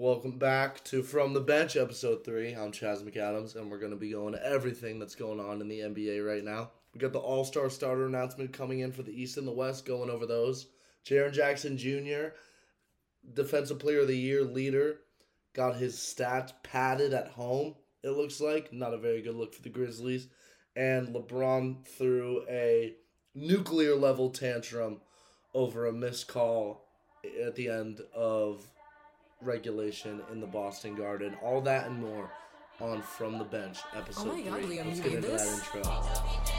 Welcome back to From the Bench, episode three. I'm Chaz McAdams, and we're going to be going to everything that's going on in the NBA right now. We got the All Star starter announcement coming in for the East and the West, going over those. Jaren Jackson Jr., Defensive Player of the Year leader, got his stats padded at home, it looks like. Not a very good look for the Grizzlies. And LeBron threw a nuclear level tantrum over a missed call at the end of regulation in the Boston Garden. All that and more on From the Bench, episode Oh my God, three. Liam, Let's you get into this? that intro.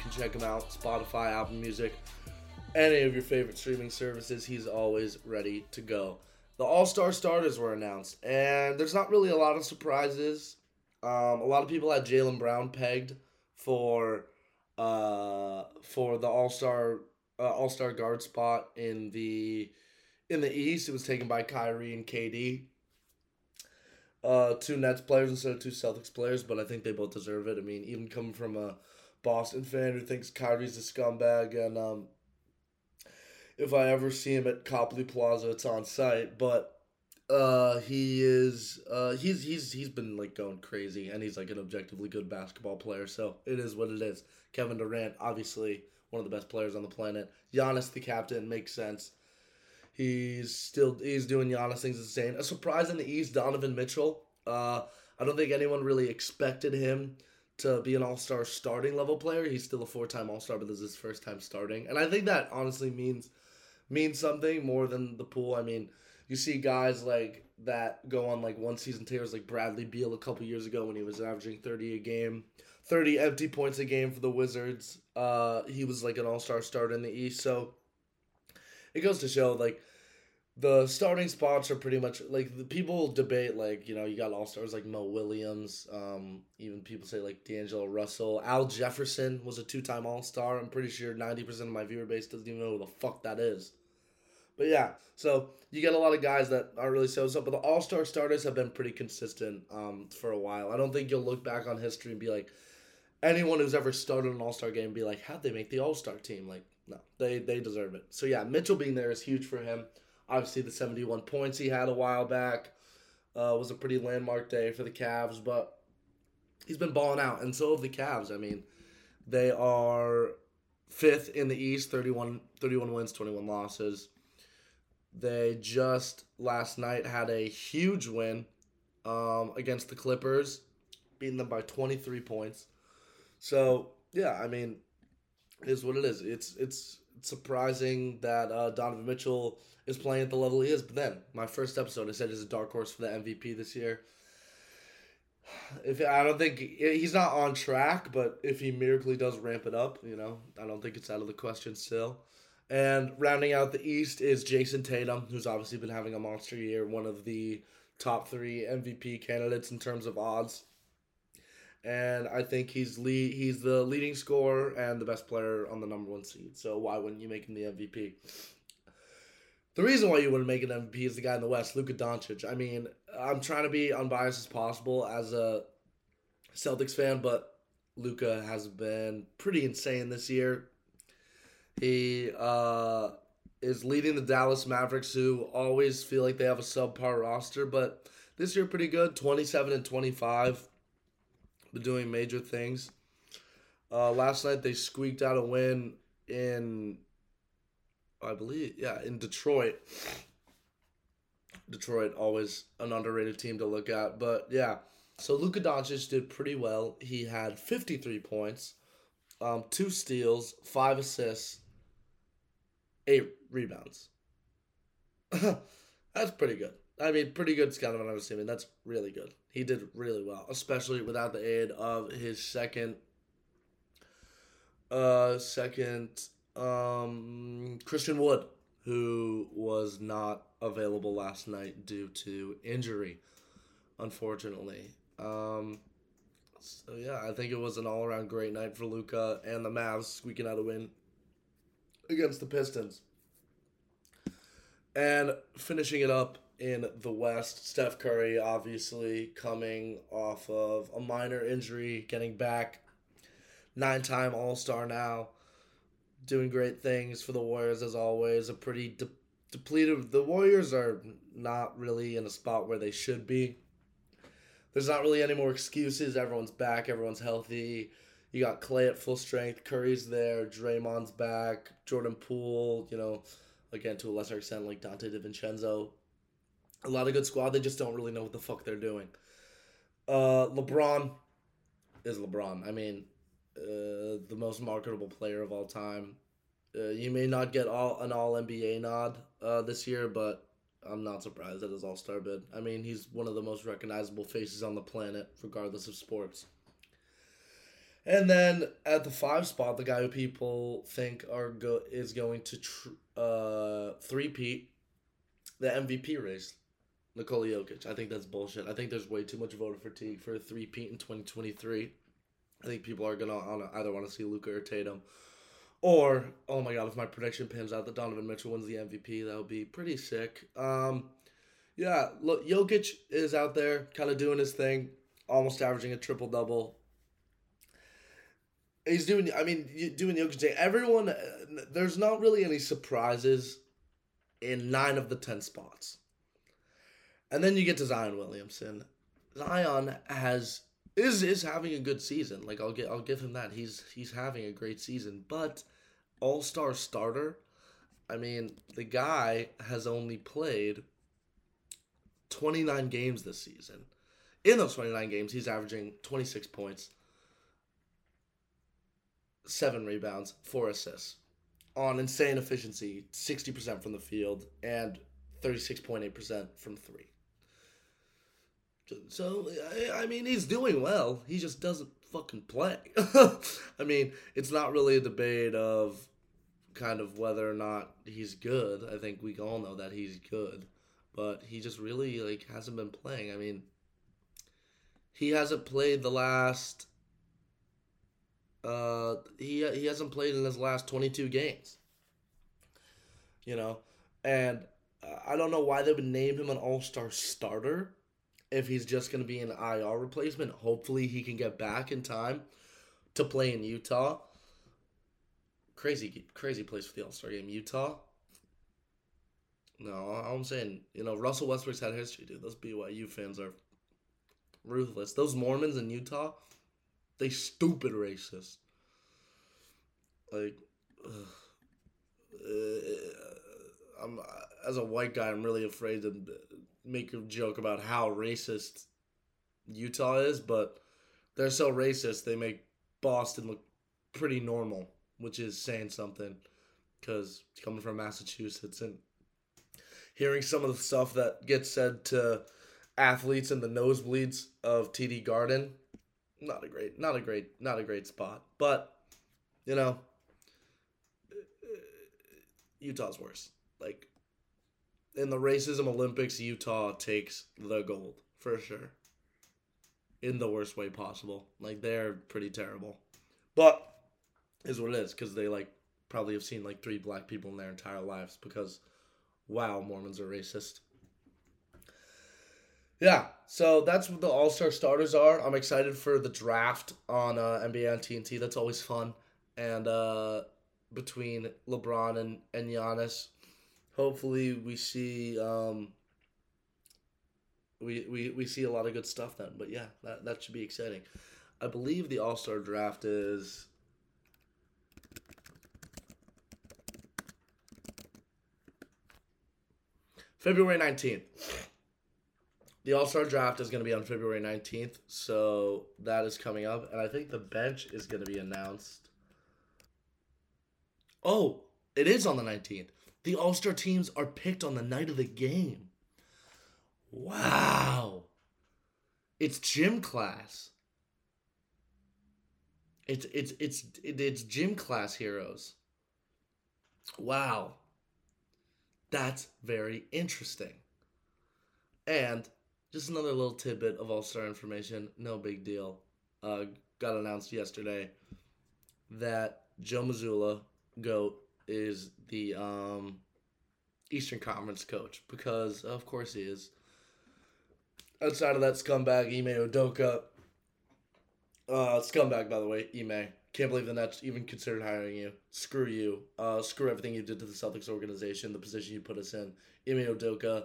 Can check him out Spotify, Apple Music, any of your favorite streaming services. He's always ready to go. The All Star starters were announced, and there's not really a lot of surprises. Um, a lot of people had Jaylen Brown pegged for uh, for the All Star uh, All Star guard spot in the in the East. It was taken by Kyrie and KD uh, two Nets players instead of two Celtics players, but I think they both deserve it. I mean, even coming from a Boston fan who thinks Kyrie's a scumbag, and um, if I ever see him at Copley Plaza, it's on site. But uh, he is uh, he's he's he's been like going crazy, and he's like an objectively good basketball player. So it is what it is. Kevin Durant, obviously one of the best players on the planet. Giannis, the captain, makes sense. He's still he's doing Giannis things insane. A surprise in the East, Donovan Mitchell. Uh, I don't think anyone really expected him to be an All Star starting level player. He's still a four time All Star, but this is his first time starting, and I think that honestly means means something more than the pool. I mean, you see guys like that go on like one season tears, like Bradley Beal a couple years ago when he was averaging thirty a game, thirty empty points a game for the Wizards. Uh, he was like an All Star starter in the East, so it goes to show like the starting spots are pretty much like the people debate like you know you got all stars like Mo Williams, um, even people say like D'Angelo Russell, Al Jefferson was a two time All Star. I'm pretty sure ninety percent of my viewer base doesn't even know who the fuck that is. But yeah, so you get a lot of guys that aren't really so so, but the All Star starters have been pretty consistent um, for a while. I don't think you'll look back on history and be like anyone who's ever started an All Star game be like, how'd they make the All Star team? Like, no, they they deserve it. So yeah, Mitchell being there is huge for him. Obviously, the 71 points he had a while back uh, was a pretty landmark day for the Cavs, but he's been balling out, and so have the Cavs. I mean, they are fifth in the East, 31, 31 wins, 21 losses. They just last night had a huge win um, against the Clippers, beating them by 23 points. So, yeah, I mean, is what it is. It's it's surprising that uh, Donovan Mitchell is playing at the level he is. But then, my first episode, I said he's a dark horse for the MVP this year. If I don't think he's not on track, but if he miraculously does ramp it up, you know, I don't think it's out of the question still. And rounding out the East is Jayson Tatum, who's obviously been having a monster year, one of the top three MVP candidates in terms of odds and I think he's lead, he's the leading scorer and the best player on the number one seed. So why wouldn't you make him the MVP? The reason why you wouldn't make an MVP is the guy in the West, Luka Doncic. I mean, I'm trying to be unbiased as possible as a Celtics fan, but Luka has been pretty insane this year. He uh, is leading the Dallas Mavericks, who always feel like they have a subpar roster, but this year pretty good, 27 and 25 been doing major things. Uh, last night they squeaked out a win in, I believe, yeah, in Detroit. Detroit always an underrated team to look at, but yeah. So Luka Doncic did pretty well. He had 53 points, um, two steals, five assists, eight rebounds. That's pretty good. I mean, pretty good kind of what I was assuming. That's really good. He did really well, especially without the aid of his second, uh, second, um, Christian Wood, who was not available last night due to injury. unfortunately. Um, so yeah, I think it was an all around great night for Luka and the Mavs squeaking out a win against the Pistons. And finishing it up in the West, Steph Curry obviously coming off of a minor injury, getting back. Nine time All Star now, doing great things for the Warriors as always. A pretty de- depleted. The Warriors are not really in a spot where they should be. There's not really any more excuses. Everyone's back, everyone's healthy. You got Clay at full strength, Curry's there, Draymond's back, Jordan Poole, you know, again to a lesser extent like Donte DiVincenzo. A lot of good squad. They just don't really know what the fuck they're doing. Uh, LeBron is LeBron. I mean, uh, the most marketable player of all time. Uh, you may not get all an All NBA nod uh, this year, but I'm not surprised at his All Star bid. I mean, he's one of the most recognizable faces on the planet, regardless of sports. And then at the five spot, the guy who people think are go is going to tr- uh three-peat the MVP race, Nikola Jokic. I think that's bullshit. I think there's way too much voter fatigue for a three-peat in 2023. I think people are gonna either want to see Luka or Tatum. Or, oh my god, if my prediction pans out that Donovan Mitchell wins the MVP, that would be pretty sick. Um, yeah, look, Jokic is out there kind of doing his thing, almost averaging a triple double. He's doing, I mean, doing Jokic thing. Everyone, there's not really any surprises in nine of the 10 spots. And then you get to Zion Williamson. Zion has is is having a good season. Like I'll get I'll give him that. He's he's having a great season, but all star starter. I mean, the guy has only played 29 games this season. In those 29 games, he's averaging 26 points, 7 rebounds, 4 assists on insane efficiency 60% from the field and 36.8% from 3. So, I mean, he's doing well. He just doesn't fucking play. I mean, it's not really a debate of kind of whether or not he's good. I think we all know that he's good, but he just really like hasn't been playing. I mean, he hasn't played the last uh he he hasn't played in his last 22 games. You know, and I don't know why they would name him an All-Star starter if he's just going to be an IR replacement. Hopefully, he can get back in time to play in Utah. Crazy, crazy place for the All Star game, Utah. No, I'm saying, you know, Russell Westbrook's had history, dude. Those BYU fans are ruthless. Those Mormons in Utah, they stupid racist. Like, uh, I'm as a white guy, I'm really afraid to make a joke about how racist Utah is, but they're so racist they make Boston look pretty normal, which is saying something. Because coming from Massachusetts and hearing some of the stuff that gets said to athletes in the nosebleeds of TD Garden, not a great, not a great, not a great spot. But you know, Utah's worse. Like in the racism Olympics, Utah takes the gold for sure. In the worst way possible. Like they're pretty terrible. But is what it is because they like probably have seen like three black people in their entire lives because wow, Mormons are racist. Yeah, so that's what the All Star starters are. I'm excited for the draft on uh, NBA on TNT. That's always fun. And uh, between LeBron and, and Giannis, hopefully we see um, we, we we see a lot of good stuff then. But yeah, that that should be exciting. I believe the All Star draft is. February 19th. The All Star draft is going to be on February 19th, so that is coming up. And I think the bench is going to be announced. Oh, it is on the 19th. The All Star teams are picked on the night of the game. Wow. It's gym class. It's it's it's it's gym class heroes. Wow. That's very interesting. And just another little tidbit of All Star information. No big deal. Uh, got announced yesterday that Joe Mazzulla, GOAT, is the um, Eastern Conference coach because, of course, he is. Outside of that scumbag, Ime Odoka, uh, scumbag, by the way, Ime. Can't believe the Nets even considered hiring you. Screw you. Uh, screw everything you did to the Celtics organization, the position you put us in. Ime Odoka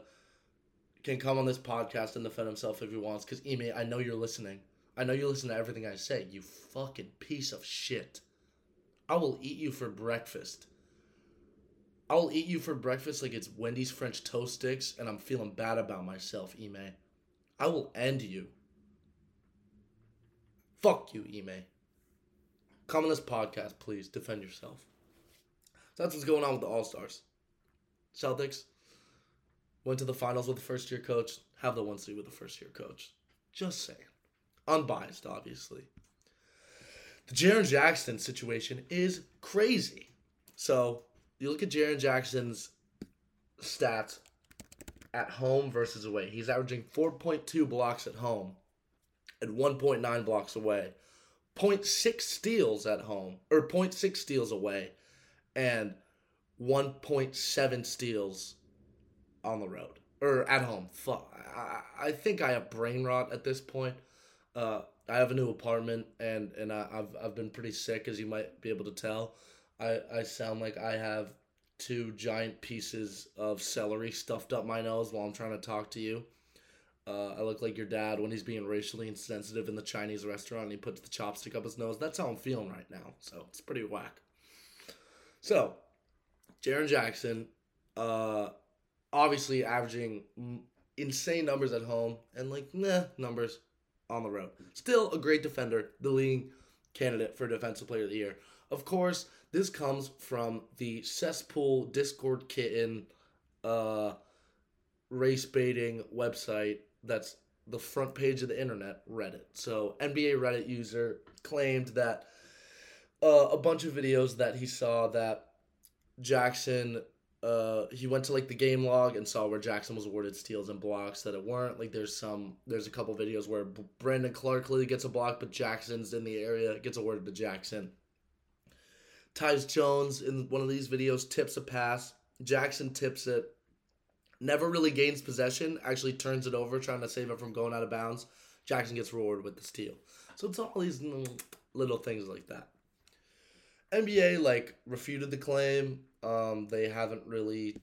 can come on this podcast and defend himself if he wants. Because Ime, I know you're listening. I know you listen to everything I say. You fucking piece of shit. I will eat you for breakfast. I will eat you for breakfast like it's Wendy's French toast sticks, and I'm feeling bad about myself, Ime. I will end you. Fuck you, Ime. Come on this podcast, please. Defend yourself. So that's what's going on with the All Stars. Celtics went to the finals with the first year coach, have the one seed with the first year coach. Just saying. Unbiased, obviously. The Jaren Jackson situation is crazy. So you look at Jaren Jackson's stats at home versus away. He's averaging 4.2 blocks at home and 1.9 blocks away. 0.6 steals at home, or 0.6 steals away, and 1.7 steals on the road or at home. Fuck, I, I think I have brain rot at this point. Uh, I have a new apartment and and I, have I've been pretty sick, as you might be able to tell. I I sound like I have two giant pieces of celery stuffed up my nose while I'm trying to talk to you. Uh, I look like your dad when he's being racially insensitive in the Chinese restaurant and he puts the chopstick up his nose. That's how I'm feeling right now. So it's pretty whack. So, Jaren Jackson, uh, obviously averaging insane numbers at home and like nah numbers on the road. Still a great defender, the leading candidate for Defensive Player of the Year. Of course, this comes from the cesspool Discord kitten uh, race baiting website that's the front page of the internet, Reddit. So, NBA Reddit user claimed that uh, a bunch of videos that he saw that Jackson uh, he went to like the game log and saw where Jackson was awarded steals and blocks that it weren't. Like there's some, there's a couple videos where Brandon clearly gets a block, but Jackson's in the area, gets awarded to Jackson. Tyus Jones in one of these videos tips a pass. Jackson tips it, never really gains possession, actually turns it over, trying to save it from going out of bounds. Jackson gets rewarded with the steal. So it's all these little things like that. NBA like refuted the claim. Um, they haven't really.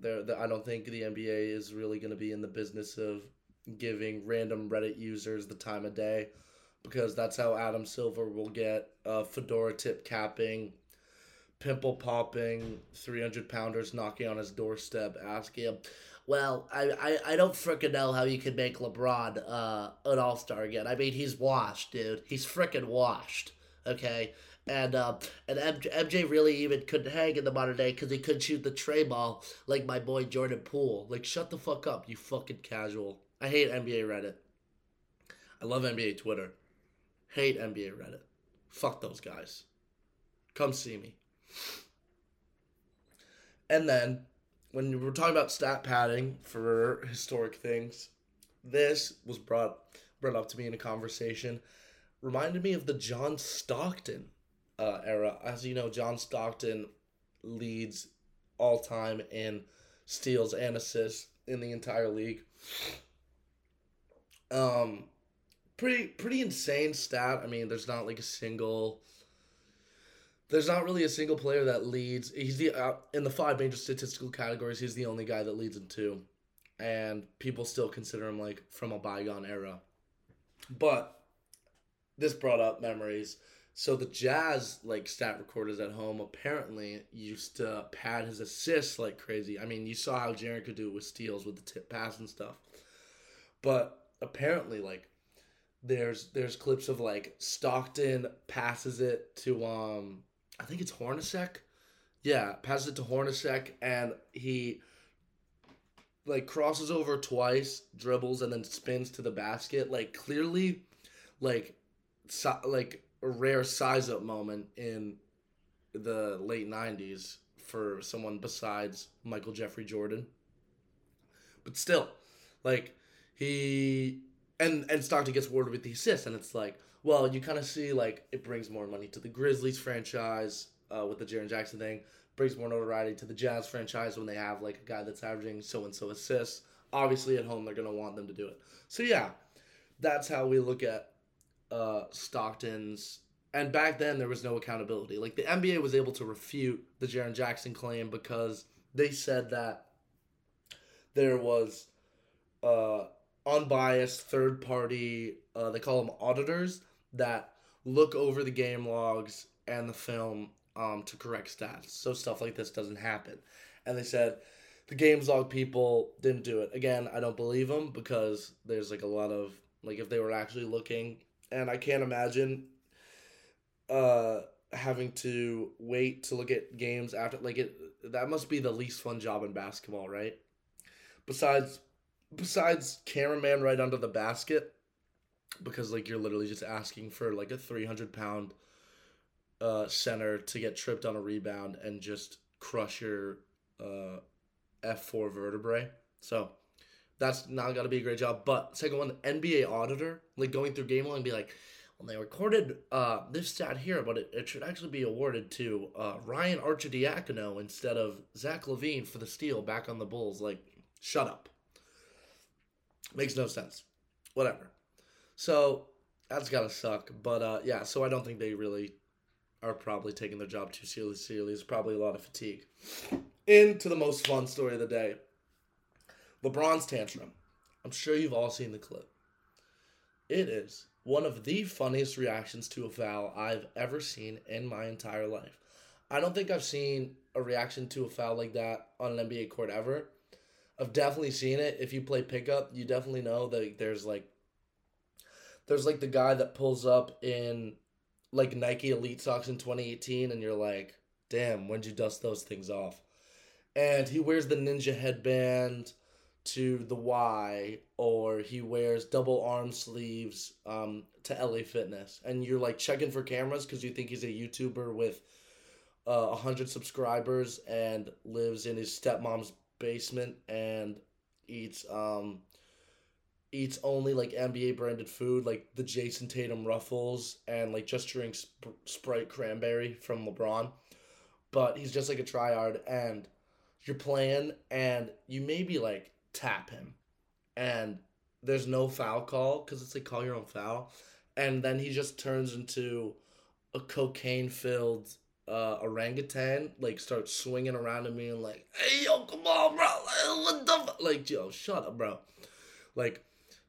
They're, I don't think the NBA is really going to be in the business of giving random Reddit users the time of day, because that's how Adam Silver will get uh, fedora tip capping, pimple popping, three hundred pounders knocking on his doorstep, asking him. Well, I, I, I don't freaking know how you can make LeBron uh, an All Star again. I mean, he's washed, dude. He's freaking washed. Okay, and uh, and MJ, MJ really even couldn't hang in the modern day because he couldn't shoot the tray ball like my boy Jordan Poole. Like, shut the fuck up, you fucking casual. I hate NBA Reddit. I love NBA Twitter. Hate NBA Reddit. Fuck those guys. Come see me. And then, when we're talking about stat padding for historic things, this was brought brought up to me in a conversation. Reminded me of the John Stockton uh, era. As you know, John Stockton leads all time in steals and assists in the entire league. Um, pretty pretty insane stat. I mean, there's not like a single. There's not really a single player that leads. He's the uh, in the five major statistical categories. He's the only guy that leads in two, and people still consider him like from a bygone era. But this brought up memories so the Jazz like stat recorders at home apparently used to pad his assists like crazy. I mean, you saw how Jaren could do it with steals with the tip pass and stuff. But apparently like there's there's clips of like Stockton passes it to um I think it's Hornacek. Yeah, passes it to Hornacek and he like crosses over twice, dribbles and then spins to the basket. Like clearly like so, like a rare size up moment in the late 90s for someone besides Michael Jeffrey Jordan. But still, like, he and and Stockton gets awarded with the assist, and it's like, well, you kind of see like it brings more money to the Grizzlies franchise uh, with the Jaren Jackson thing, brings more notoriety to the Jazz franchise when they have like a guy that's averaging so and so assists. Obviously, at home they're gonna want them to do it. So yeah, that's how we look at uh, Stockton's. And back then there was no accountability. Like the NBA was able to refute the Jaren Jackson claim because they said that there was uh, unbiased third party. Uh, they call them auditors that look over the game logs and the film um, to correct stats. So stuff like this doesn't happen. And they said the games log people didn't do it. Again, I don't believe them because there's like a lot of like if they were actually looking, and I can't imagine uh having to wait to look at games after like it that must be the least fun job in basketball, right? Besides besides cameraman right under the basket because like you're literally just asking for like a 300 pound uh, center to get tripped on a rebound and just crush your uh, F4 vertebrae. So that's not to be a great job. But second one, NBA auditor, like going through game log and be like, well, they recorded uh, this stat here, but it, it should actually be awarded to uh, Ryan Arcidiacono instead of Zach LaVine for the steal back on the Bulls. Like, shut up. Makes no sense. Whatever. So that's gotta suck. But uh, yeah, so I don't think they really are probably taking their job too seriously. It's probably a lot of fatigue. Into the most fun story of the day. LeBron's tantrum. I'm sure you've all seen the clip. It is one of the funniest reactions to a foul I've ever seen in my entire life. I don't think I've seen a reaction to a foul like that on an NBA court ever. I've definitely seen it. If you play pickup, you definitely know that there's like there's like the guy that pulls up in like Nike Elite socks in 2018 and you're like, "Damn, when'd you dust those things off?" And he wears the ninja headband to the Y or he wears double arm sleeves um, to LA Fitness and you're like checking for cameras cuz you think he's a YouTuber with uh, 100 subscribers and lives in his stepmom's basement and eats um eats only like NBA branded food like the Jayson Tatum Ruffles and like just drinks sp- Sprite cranberry from LeBron. But he's just like a tryhard and you're playing and you maybe like tap him and there's no foul call cuz it's like call your own foul and then he just turns into a cocaine filled uh, orangutan like starts swinging around at me and like, hey yo, come on, bro, what the f-? like yo, shut up, bro. Like,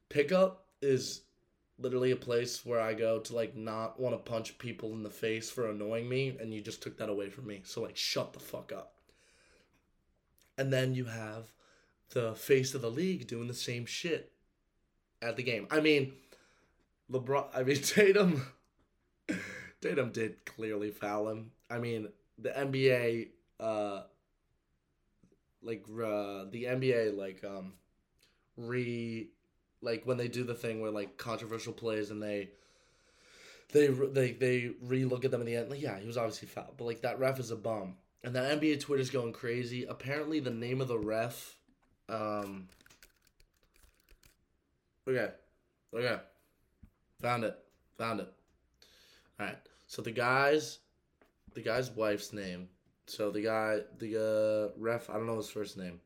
pickup is literally a place where I go to like not want to punch people in the face for annoying me, and you just took that away from me. So like, shut the fuck up. And then you have the face of the league doing the same shit at the game. I mean, LeBron. I mean Tatum. Tatum did clearly foul him. I mean, the NBA, uh, like uh, the NBA, like um, re, like when they do the thing where like controversial plays and they, they they they re-look at them in the end. Like, yeah, he was obviously fouled, but like that ref is a bum, and that NBA Twitter's going crazy. Apparently, the name of the ref, um, okay, okay, found it, found it. All right. So the guy's the guy's wife's name. So the guy, the uh, ref, I don't know his first name.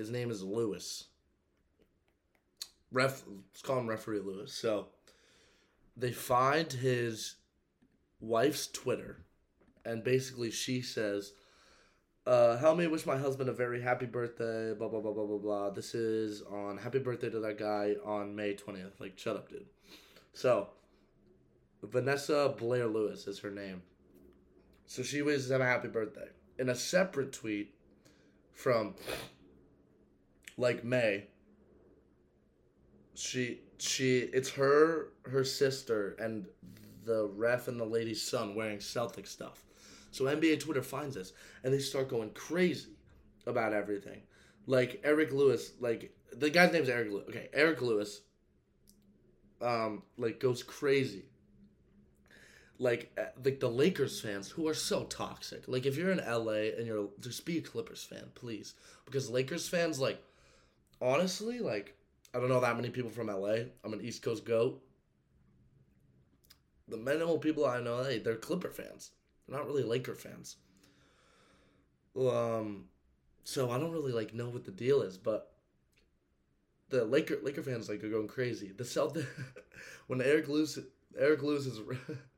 His name is Lewis. Ref, let's call him referee Lewis. So they find his wife's Twitter, and basically she says, uh, help me wish my husband a very happy birthday, blah, blah, blah, blah, blah, blah. This is on happy birthday to that guy on May 20th. Like, shut up, dude. So, Vanessa Blair Lewis is her name. So she wishes him a happy birthday. In a separate tweet from like May, she she it's her her sister and the ref and the lady's son wearing Celtic stuff. So NBA Twitter finds this and they start going crazy about everything. Like Eric Lewis, like the guy's name's Eric Lewis. Okay, Eric Lewis um like goes crazy like uh, like the Lakers fans who are so toxic. Like if you're in LA and you're just be a Clippers fan, please, because Lakers fans like honestly, like, I don't know that many people from LA. I'm an East Coast goat. The minimal people I know, hey, they're Clipper fans. They're not really Laker fans. Um, so I don't really like know what the deal is, but the Laker Laker fans like are going crazy. The Celtics when Eric Lewis Eric is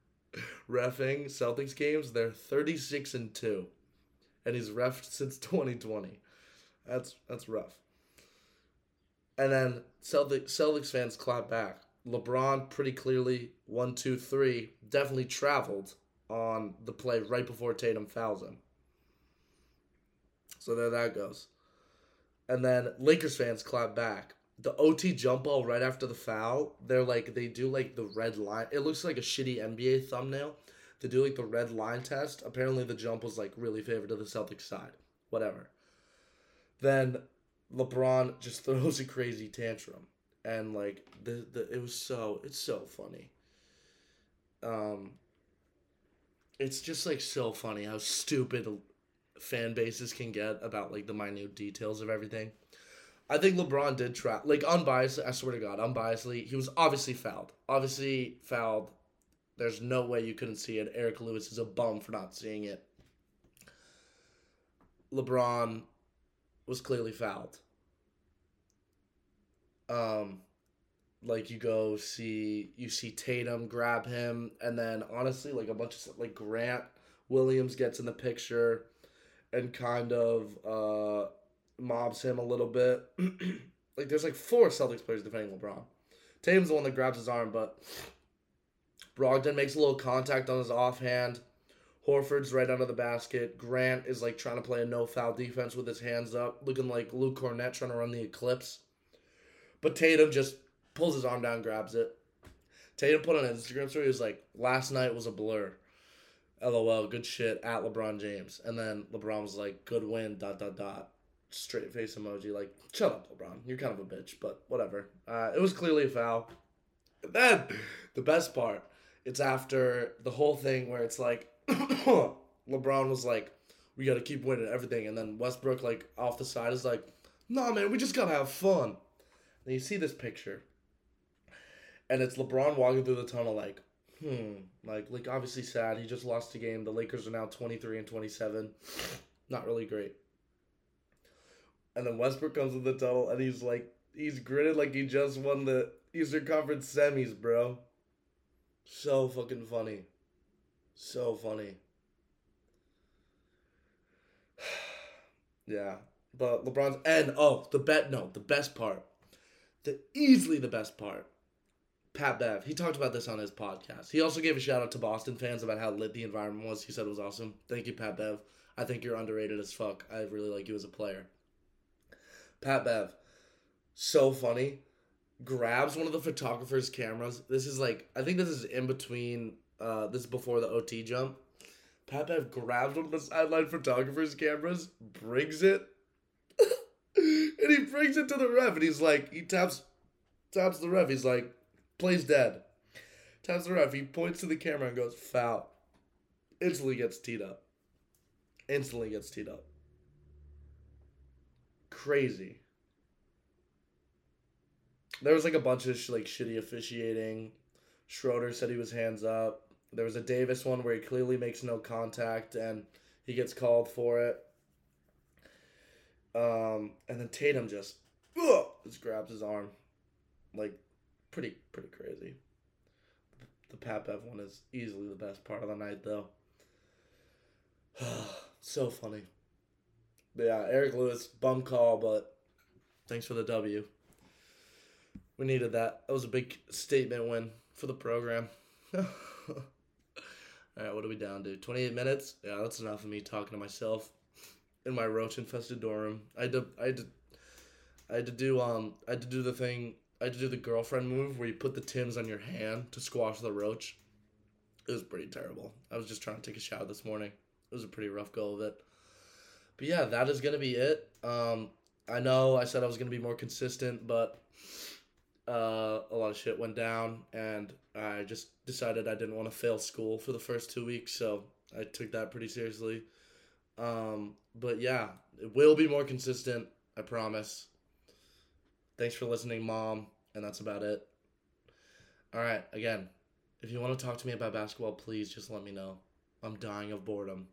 refing Celtics games, they're thirty six and two, and he's refed since twenty twenty. That's that's rough. And then Celtics Celtics fans clap back. LeBron pretty clearly one two three definitely traveled on the play right before Tatum fouls him. So there that goes. And then Lakers fans clap back. The OT jump ball right after the foul, they're like they do like the red line. It looks like a shitty NBA thumbnail. They do like the red line test. Apparently the jump was like really favored to the Celtics side. Whatever. Then LeBron just throws a crazy tantrum. And like the, the it was so it's so funny. Um it's just like so funny how stupid fan bases can get about like the minute details of everything. I think LeBron did try, like unbiased. I swear to God, unbiasedly, he was obviously fouled. Obviously fouled. There's no way you couldn't see it. Eric Lewis is a bum for not seeing it. LeBron was clearly fouled. Um, like you go see you see Tatum grab him, and then honestly, like a bunch of like Grant Williams gets in the picture and kind of uh, mobs him a little bit. like there's like four Celtics players defending LeBron. Tatum's the one that grabs his arm, but Brogdon makes a little contact on his offhand. Horford's right under the basket. Grant is like trying to play a no foul defense with his hands up, looking like Luke Kornet trying to run the eclipse. But Tatum just pulls his arm down, grabs it. Tatum put on an Instagram story, he was like, last night was a blur. LOL, good shit at LeBron James. And then LeBron was like, good win, dot, dot, dot. Straight face emoji. Like, shut up, LeBron. You're kind of a bitch, but whatever. Uh, it was clearly a foul. And then the best part, it's after the whole thing where it's like, LeBron was like, we got to keep winning everything. And then Westbrook, like, off the side is like, nah, man, we just got to have fun. And you see this picture. And it's LeBron walking through the tunnel, like, hmm, like like obviously sad. He just lost a game. The Lakers are now twenty three and twenty seven. Not really great. And then Westbrook comes in the tunnel and he's like he's gritted like he just won the Eastern Conference semis, bro. So fucking funny. So funny. yeah. But LeBron's and oh, the bet no, the best part. The easily the best part Pat Bev, he talked about this on his podcast. He also gave a shout out to Boston fans about how lit the environment was. He said it was awesome. Thank you, Pat Bev. I think you're underrated as fuck. I really like you as a player. Pat Bev, so funny. Grabs one of the photographer's cameras. This is like I think this is in between. Uh, this is before the OT jump. Pat Bev grabs one of the sideline photographer's cameras, brings it, and he brings it to the ref, and he's like, he taps, taps the ref. He's like, plays dead. Taps the ref. He points to the camera and goes, foul. Instantly gets teed up. Instantly gets teed up. Crazy. There was like a bunch of sh- like shitty officiating. Schroeder said he was hands up. There was a Davis one where he clearly makes no contact and he gets called for it. Um, and then Tatum just, just grabs his arm, like pretty pretty crazy. The Pat Bev one is easily the best part of the night, though. so funny. But yeah, Eric Lewis, bum call, but thanks for the W. We needed that. That was a big statement win for the program. All right, what are we down to? 28 minutes? Yeah, that's enough of me talking to myself in my roach infested dorm. I had to, I had to, I had to do um, I had to do the thing I had to do the girlfriend move where you put the Tim's on your hand to squash the roach. It was pretty terrible. I was just trying to take a shower this morning. It was a pretty rough go of it. But yeah, that is gonna be it. Um, I know I said I was gonna be more consistent, but uh, a lot of shit went down, and I just decided I didn't want to fail school for the first two weeks, so I took that pretty seriously. Um, but yeah, it will be more consistent. I promise. Thanks for listening, mom. And that's about it. All right, again, if you want to talk to me about basketball, please just let me know. I'm dying of boredom.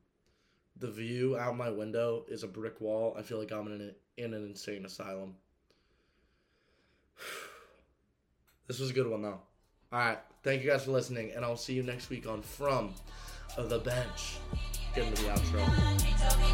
The view out my window is a brick wall. I feel like I'm in an, in an insane asylum. This was a good one, though. All right. Thank you guys for listening, and I'll see you next week on From the Bench. Get into the outro.